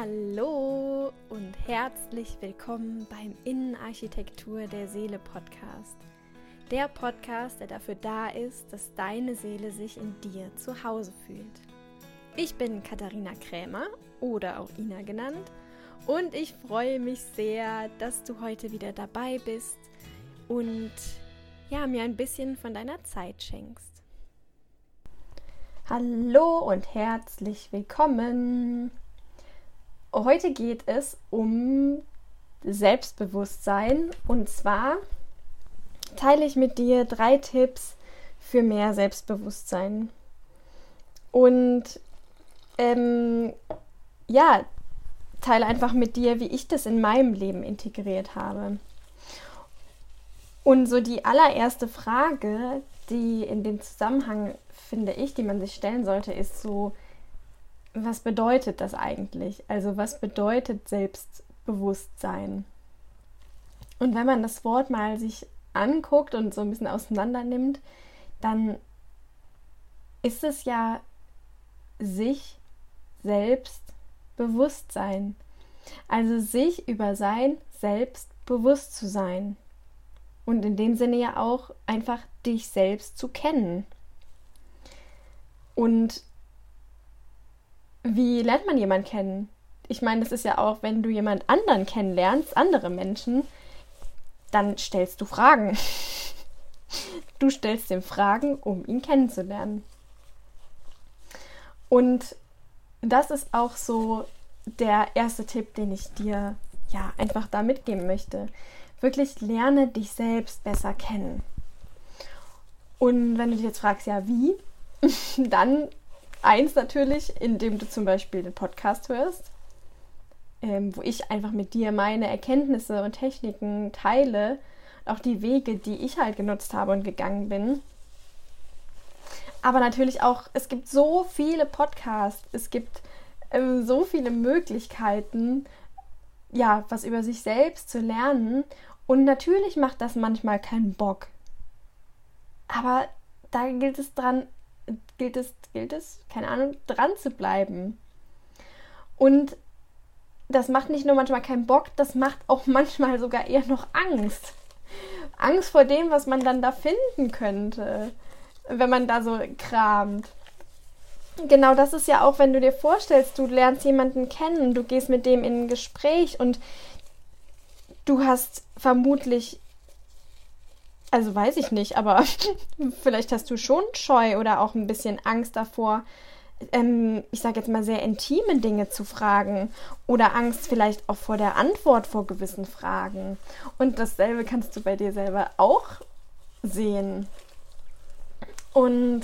Hallo und herzlich willkommen beim Innenarchitektur der Seele Podcast. Der Podcast, der dafür da ist, dass deine Seele sich in dir zu Hause fühlt. Ich bin Katharina Krämer oder auch Ina genannt und ich freue mich sehr, dass du heute wieder dabei bist und ja, mir ein bisschen von deiner Zeit schenkst. Hallo und herzlich willkommen. Heute geht es um Selbstbewusstsein und zwar teile ich mit dir drei Tipps für mehr Selbstbewusstsein. Und ähm, ja, teile einfach mit dir, wie ich das in meinem Leben integriert habe. Und so die allererste Frage, die in dem Zusammenhang, finde ich, die man sich stellen sollte, ist so, was bedeutet das eigentlich? Also was bedeutet Selbstbewusstsein? Und wenn man das Wort mal sich anguckt und so ein bisschen auseinander nimmt, dann ist es ja sich selbst bewusst sein. Also sich über sein Selbst bewusst zu sein. Und in dem Sinne ja auch einfach dich selbst zu kennen. Und wie lernt man jemanden kennen? Ich meine, das ist ja auch, wenn du jemand anderen kennenlernst, andere Menschen, dann stellst du Fragen. Du stellst ihm Fragen, um ihn kennenzulernen. Und das ist auch so der erste Tipp, den ich dir ja einfach da mitgeben möchte. Wirklich lerne dich selbst besser kennen. Und wenn du dich jetzt fragst, ja, wie, dann Eins natürlich, indem du zum Beispiel den Podcast hörst, ähm, wo ich einfach mit dir meine Erkenntnisse und Techniken teile, auch die Wege, die ich halt genutzt habe und gegangen bin. Aber natürlich auch, es gibt so viele Podcasts, es gibt ähm, so viele Möglichkeiten, ja, was über sich selbst zu lernen. Und natürlich macht das manchmal keinen Bock. Aber da gilt es dran, gilt es, gilt es, keine Ahnung, dran zu bleiben. Und das macht nicht nur manchmal keinen Bock, das macht auch manchmal sogar eher noch Angst. Angst vor dem, was man dann da finden könnte, wenn man da so kramt. Genau das ist ja auch, wenn du dir vorstellst, du lernst jemanden kennen, du gehst mit dem in ein Gespräch und du hast vermutlich also weiß ich nicht, aber vielleicht hast du schon Scheu oder auch ein bisschen Angst davor, ähm, ich sage jetzt mal sehr intime Dinge zu fragen oder Angst vielleicht auch vor der Antwort vor gewissen Fragen. Und dasselbe kannst du bei dir selber auch sehen. Und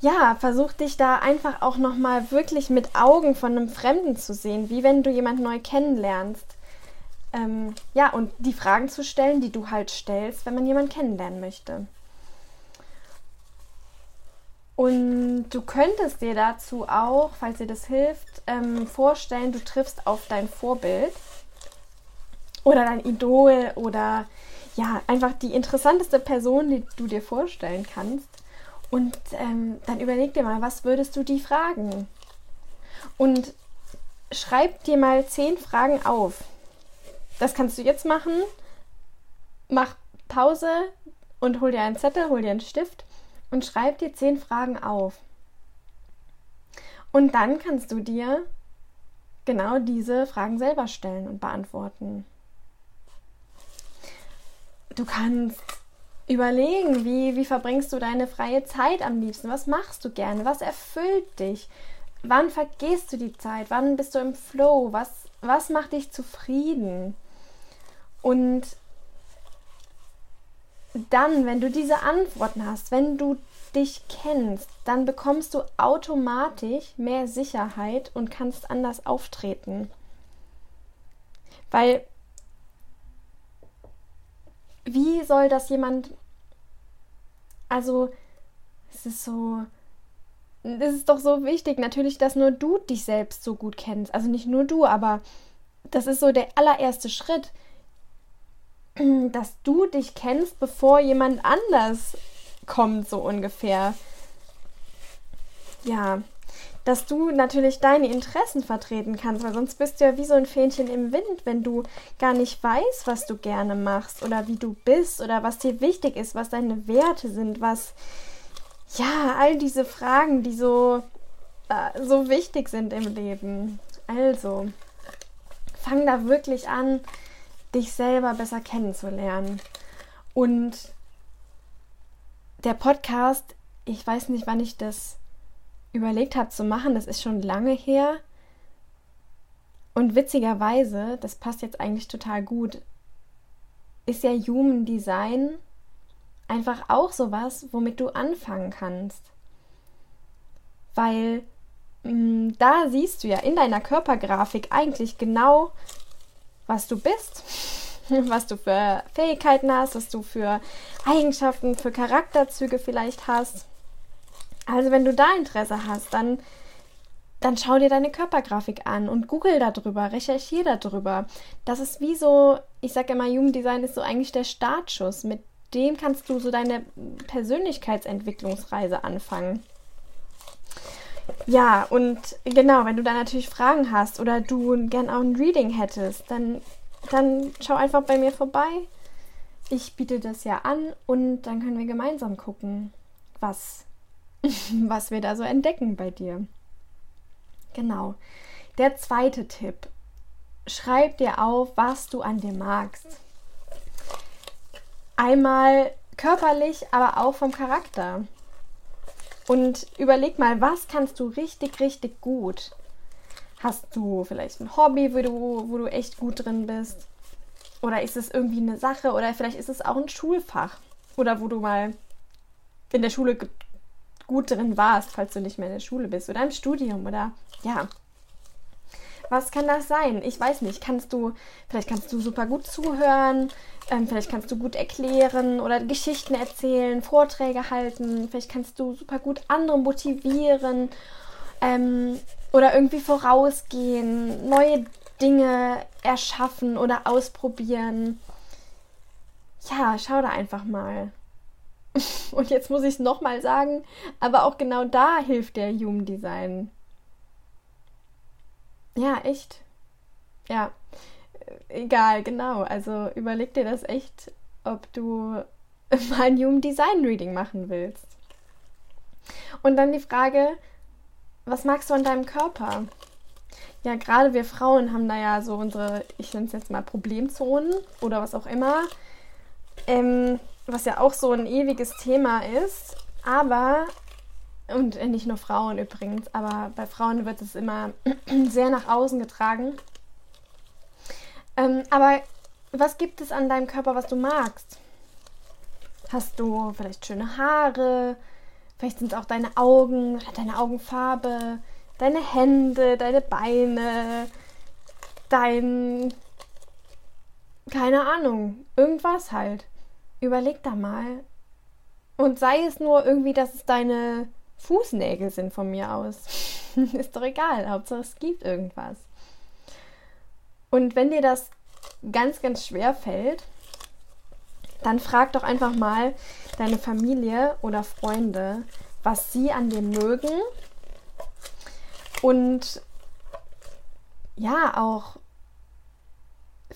ja, versuch dich da einfach auch nochmal wirklich mit Augen von einem Fremden zu sehen, wie wenn du jemanden neu kennenlernst. Ähm, ja, und die Fragen zu stellen, die du halt stellst, wenn man jemanden kennenlernen möchte. Und du könntest dir dazu auch, falls dir das hilft, ähm, vorstellen, du triffst auf dein Vorbild oder dein Idol oder ja, einfach die interessanteste Person, die du dir vorstellen kannst. Und ähm, dann überleg dir mal, was würdest du die fragen? Und schreib dir mal zehn Fragen auf. Das kannst du jetzt machen. Mach Pause und hol dir einen Zettel, hol dir einen Stift und schreib dir zehn Fragen auf. Und dann kannst du dir genau diese Fragen selber stellen und beantworten. Du kannst überlegen, wie, wie verbringst du deine freie Zeit am liebsten? Was machst du gerne? Was erfüllt dich? Wann vergehst du die Zeit? Wann bist du im Flow? Was, was macht dich zufrieden? Und dann, wenn du diese Antworten hast, wenn du dich kennst, dann bekommst du automatisch mehr Sicherheit und kannst anders auftreten. Weil, wie soll das jemand, also, es ist so, es ist doch so wichtig, natürlich, dass nur du dich selbst so gut kennst. Also nicht nur du, aber das ist so der allererste Schritt dass du dich kennst, bevor jemand anders kommt, so ungefähr. Ja, dass du natürlich deine Interessen vertreten kannst, weil sonst bist du ja wie so ein Fähnchen im Wind, wenn du gar nicht weißt, was du gerne machst oder wie du bist oder was dir wichtig ist, was deine Werte sind, was ja, all diese Fragen, die so äh, so wichtig sind im Leben. Also, fang da wirklich an, dich selber besser kennenzulernen. Und der Podcast, ich weiß nicht, wann ich das überlegt habe zu machen, das ist schon lange her. Und witzigerweise, das passt jetzt eigentlich total gut, ist ja Human Design einfach auch sowas, womit du anfangen kannst. Weil mh, mm, da siehst du ja in deiner Körpergrafik eigentlich genau, was du bist, was du für Fähigkeiten hast, was du für Eigenschaften, für Charakterzüge vielleicht hast. Also wenn du da Interesse hast, dann, dann schau dir deine Körpergrafik an und google darüber, recherchiere darüber. Das ist wie so, ich sage immer, Human Design ist so eigentlich der Startschuss. Mit dem kannst du so deine Persönlichkeitsentwicklungsreise anfangen. Ja, und genau, wenn du da natürlich Fragen hast oder du gern auch ein Reading hättest, dann, dann schau einfach bei mir vorbei. Ich biete das ja an und dann können wir gemeinsam gucken, was, was wir da so entdecken bei dir. Genau. Der zweite Tipp. Schreib dir auf, was du an dir magst. Einmal körperlich, aber auch vom Charakter. Und überleg mal, was kannst du richtig, richtig gut? Hast du vielleicht ein Hobby, wo du, wo du echt gut drin bist? Oder ist es irgendwie eine Sache? Oder vielleicht ist es auch ein Schulfach? Oder wo du mal in der Schule gut drin warst, falls du nicht mehr in der Schule bist. Oder im Studium. Oder ja, was kann das sein? Ich weiß nicht. Kannst du, vielleicht kannst du super gut zuhören, ähm, vielleicht kannst du gut erklären oder Geschichten erzählen, Vorträge halten, vielleicht kannst du super gut andere motivieren ähm, oder irgendwie vorausgehen, neue Dinge erschaffen oder ausprobieren. Ja, schau da einfach mal. Und jetzt muss ich es nochmal sagen, aber auch genau da hilft der Human Design. Ja, echt. Ja, egal, genau. Also überleg dir das echt, ob du mal ein Human Design Reading machen willst. Und dann die Frage, was magst du an deinem Körper? Ja, gerade wir Frauen haben da ja so unsere, ich nenne es jetzt mal Problemzonen oder was auch immer, ähm, was ja auch so ein ewiges Thema ist. Aber und äh, nicht nur Frauen übrigens, aber bei Frauen wird es immer sehr nach außen getragen. Ähm, aber was gibt es an deinem Körper, was du magst? Hast du vielleicht schöne Haare? Vielleicht sind es auch deine Augen, deine Augenfarbe, deine Hände, deine Beine, dein. Keine Ahnung, irgendwas halt. Überleg da mal. Und sei es nur irgendwie, dass es deine Fußnägel sind von mir aus. ist doch egal, Hauptsache es gibt irgendwas. Und wenn dir das ganz, ganz schwer fällt, dann frag doch einfach mal deine Familie oder Freunde, was sie an dir mögen. Und ja, auch,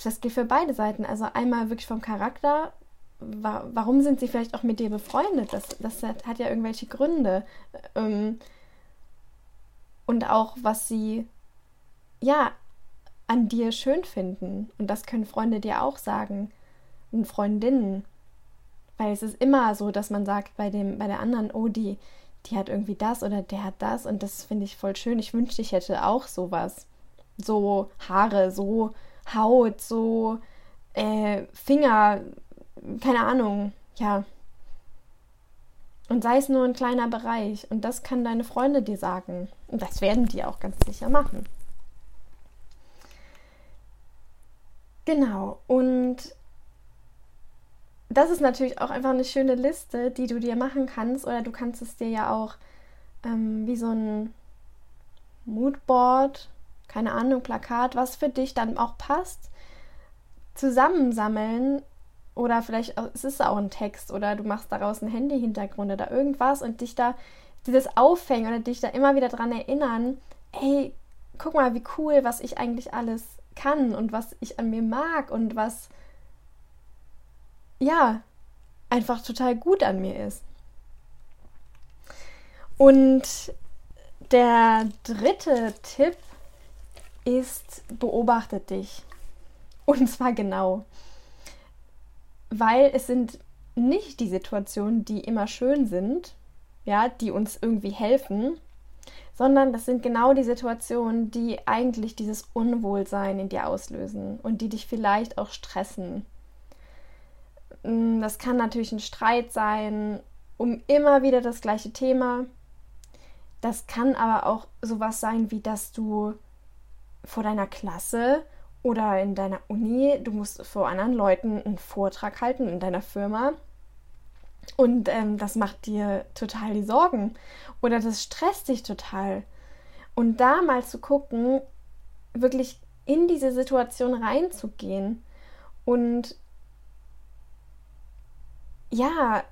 das geht für beide Seiten. Also einmal wirklich vom Charakter, wa warum sind sie vielleicht auch mit dir befreundet? Das, das hat, hat ja irgendwelche Gründe. Ähm, und auch, was sie ja an dir schön finden. Und das können Freunde dir auch sagen. Und Freundinnen. Weil es ist immer so, dass man sagt bei dem, bei der anderen, oh, die, die hat irgendwie das oder der hat das und das finde ich voll schön. Ich wünschte, ich hätte auch sowas. So Haare, so Haut, so äh, Finger, keine Ahnung, ja. Und sei es nur ein kleiner Bereich. Und das kann deine Freunde dir sagen. Und das werden die auch ganz sicher machen. Genau. Und das ist natürlich auch einfach eine schöne Liste, die du dir machen kannst. Oder du kannst es dir ja auch ähm, wie so ein Moodboard, keine Ahnung, Plakat, was für dich dann auch passt, zusammensammeln oder vielleicht ist es auch ein Text oder du machst daraus ein Handy-Hintergrund oder irgendwas und dich da dieses Aufhängen oder dich da immer wieder dran erinnern, hey, guck mal, wie cool, was ich eigentlich alles kann und was ich an mir mag und was ja einfach total gut an mir ist. Und der dritte Tipp ist, beobachte dich. Und zwar genau. Weil es sind nicht die Situationen, die immer schön sind, ja, die uns irgendwie helfen, sondern das sind genau die Situationen, die eigentlich dieses Unwohlsein in dir auslösen und die dich vielleicht auch stressen. Mm, das kann natürlich ein Streit sein, um immer wieder das gleiche Thema. Das kann aber auch sowas sein, wie dass du vor deiner Klasse oder in deiner Uni, du musst vor anderen Leuten einen Vortrag halten in deiner Firma und ähm, das macht dir total die Sorgen oder das stresst dich total. Und da mal zu gucken, wirklich in diese Situation reinzugehen und ja,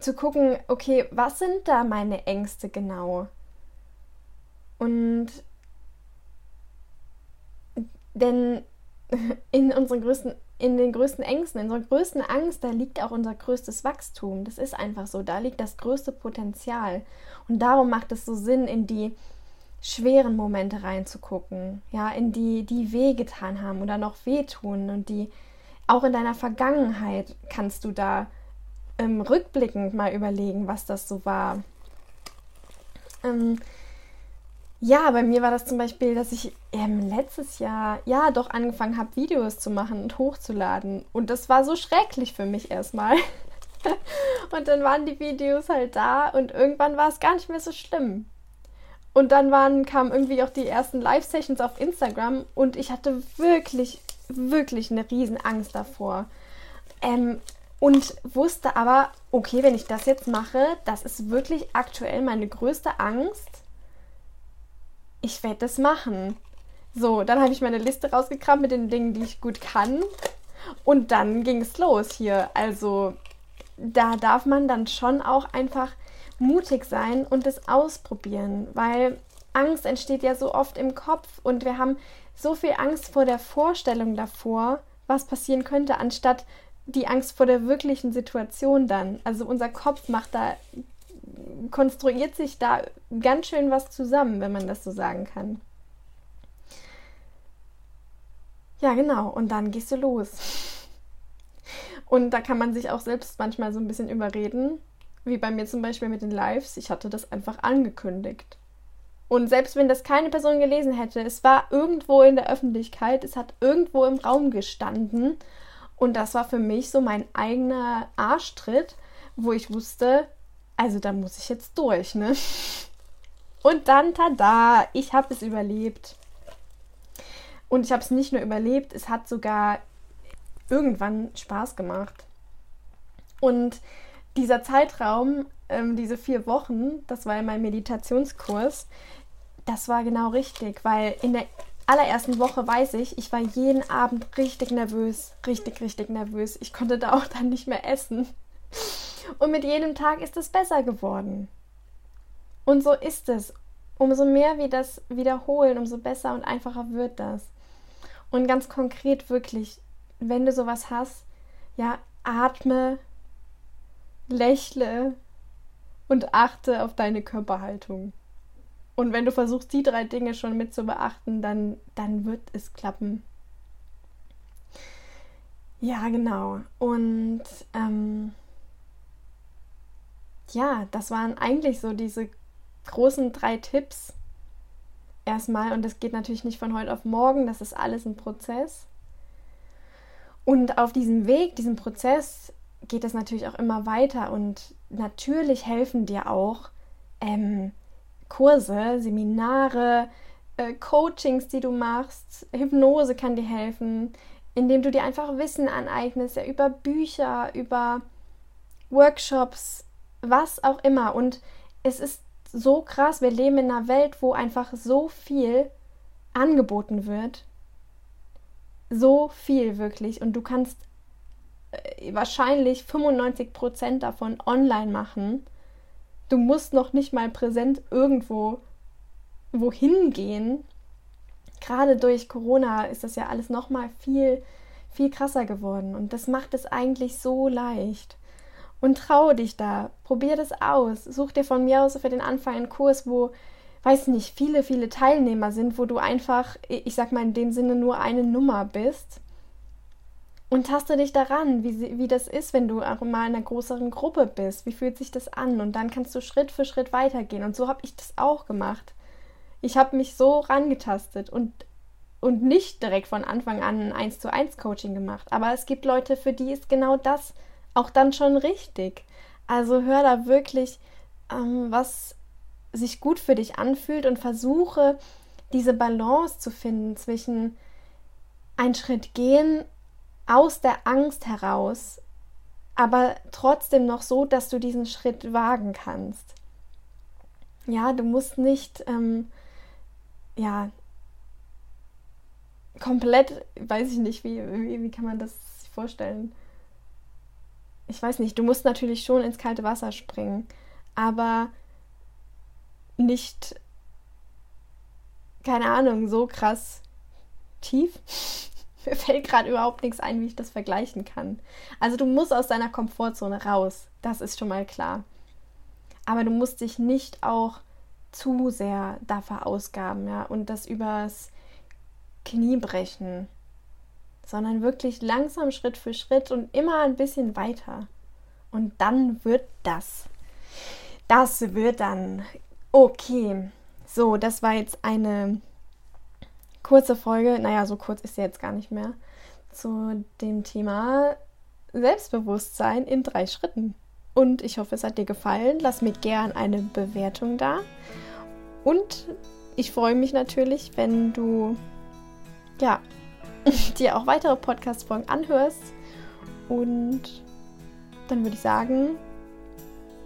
zu gucken, okay, was sind da meine Ängste genau? Und denn in unseren größten, in den größten Ängsten, in unserer größten Angst, da liegt auch unser größtes Wachstum. Das ist einfach so. Da liegt das größte Potenzial. Und darum macht es so Sinn, in die schweren Momente reinzugucken, ja, in die, die wehgetan haben oder noch wehtun und die auch in deiner Vergangenheit kannst du da ähm, rückblickend mal überlegen, was das so war. Ähm, ja, bei mir war das zum Beispiel, dass ich ähm, letztes Jahr ja doch angefangen habe, Videos zu machen und hochzuladen. Und das war so schrecklich für mich erstmal. und dann waren die Videos halt da und irgendwann war es gar nicht mehr so schlimm. Und dann waren, kamen irgendwie auch die ersten Live-Sessions auf Instagram und ich hatte wirklich, wirklich eine riesen Angst davor. Ähm, und wusste aber, okay, wenn ich das jetzt mache, das ist wirklich aktuell meine größte Angst ich werde das machen. So, dann habe ich meine Liste rausgekramt mit den Dingen, die ich gut kann. Und dann ging es los hier. Also, da darf man dann schon auch einfach mutig sein und es ausprobieren, weil Angst entsteht ja so oft im Kopf und wir haben so viel Angst vor der Vorstellung davor, was passieren könnte, anstatt die Angst vor der wirklichen Situation dann. Also unser Kopf macht da konstruiert sich da ganz schön was zusammen, wenn man das so sagen kann. Ja, genau. Und dann gehst du los. Und da kann man sich auch selbst manchmal so ein bisschen überreden, wie bei mir zum Beispiel mit den Lives. Ich hatte das einfach angekündigt. Und selbst wenn das keine Person gelesen hätte, es war irgendwo in der Öffentlichkeit, es hat irgendwo im Raum gestanden. Und das war für mich so mein eigener Arschtritt, wo ich wusste, also da muss ich jetzt durch, ne? Und dann, tada, ich habe es überlebt. Und ich habe es nicht nur überlebt, es hat sogar irgendwann Spaß gemacht. Und dieser Zeitraum, ähm, diese vier Wochen, das war mein Meditationskurs, das war genau richtig, weil in der allerersten Woche weiß ich, ich war jeden Abend richtig nervös, richtig, richtig nervös. Ich konnte da auch dann nicht mehr essen. Und mit jedem Tag ist es besser geworden. Und so ist es. Umso mehr wir das wiederholen, umso besser und einfacher wird das. Und ganz konkret wirklich, wenn du sowas hast, ja, atme, lächle und achte auf deine Körperhaltung. Und wenn du versuchst, die drei Dinge schon mit zu beachten, dann, dann wird es klappen. Ja, genau. Und ähm, ja, das waren eigentlich so diese großen drei Tipps erstmal. Und das geht natürlich nicht von heute auf morgen, das ist alles ein Prozess. Und auf diesem Weg, diesem Prozess, geht es natürlich auch immer weiter. Und natürlich helfen dir auch ähm, Kurse, Seminare, äh, Coachings, die du machst. Hypnose kann dir helfen, indem du dir einfach Wissen aneignest, ja, über Bücher, über Workshops, was auch immer. Und es ist so krass, wir leben in einer Welt, wo einfach so viel angeboten wird. So viel wirklich. Und du kannst äh, wahrscheinlich 95% davon online machen. Du musst noch nicht mal präsent irgendwo wohin gehen. Gerade durch Corona ist das ja alles noch mal viel viel krasser geworden und das macht es eigentlich so leicht. Und traue dich da, probier das aus. Such dir von mir aus für den Anfang einen Kurs, wo weiß nicht, viele, viele Teilnehmer sind, wo du einfach, ich sag mal in dem Sinne, nur eine Nummer bist. Und taste dich daran, wie, wie das ist, wenn du auch mal in einer größeren Gruppe bist. Wie fühlt sich das an? Und dann kannst du Schritt für Schritt weitergehen. Und so habe ich das auch gemacht. Ich habe mich so rangetastet und, und nicht direkt von Anfang an ein 1 zu 1 Coaching gemacht. Aber es gibt Leute, für die ist genau das auch dann schon richtig. Also hör da wirklich, ähm, was sich gut für dich anfühlt und versuche diese Balance zu finden zwischen einen Schritt gehen aus der Angst heraus, aber trotzdem noch so, dass du diesen Schritt wagen kannst. Ja, du musst nicht, ähm, ja, komplett, weiß ich nicht, wie, wie, wie kann man das sich vorstellen? Ich weiß nicht, du musst natürlich schon ins kalte Wasser springen, aber nicht, keine Ahnung, so krass tief. Mir fällt gerade überhaupt nichts ein, wie ich das vergleichen kann. Also du musst aus deiner Komfortzone raus, das ist schon mal klar. Aber du musst dich nicht auch zu sehr dafür ausgaben, ja, und das übers Knie brechen, sondern wirklich langsam Schritt für Schritt und immer ein bisschen weiter. Und dann wird das. Das wird dann Okay, so, das war jetzt eine kurze Folge. Naja, so kurz ist sie jetzt gar nicht mehr. Zu dem Thema Selbstbewusstsein in drei Schritten. Und ich hoffe, es hat dir gefallen. Lass mir gern eine Bewertung da. Und ich freue mich natürlich, wenn du ja, dir auch weitere Podcast-Folgen anhörst. Und dann würde ich sagen,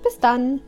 bis dann.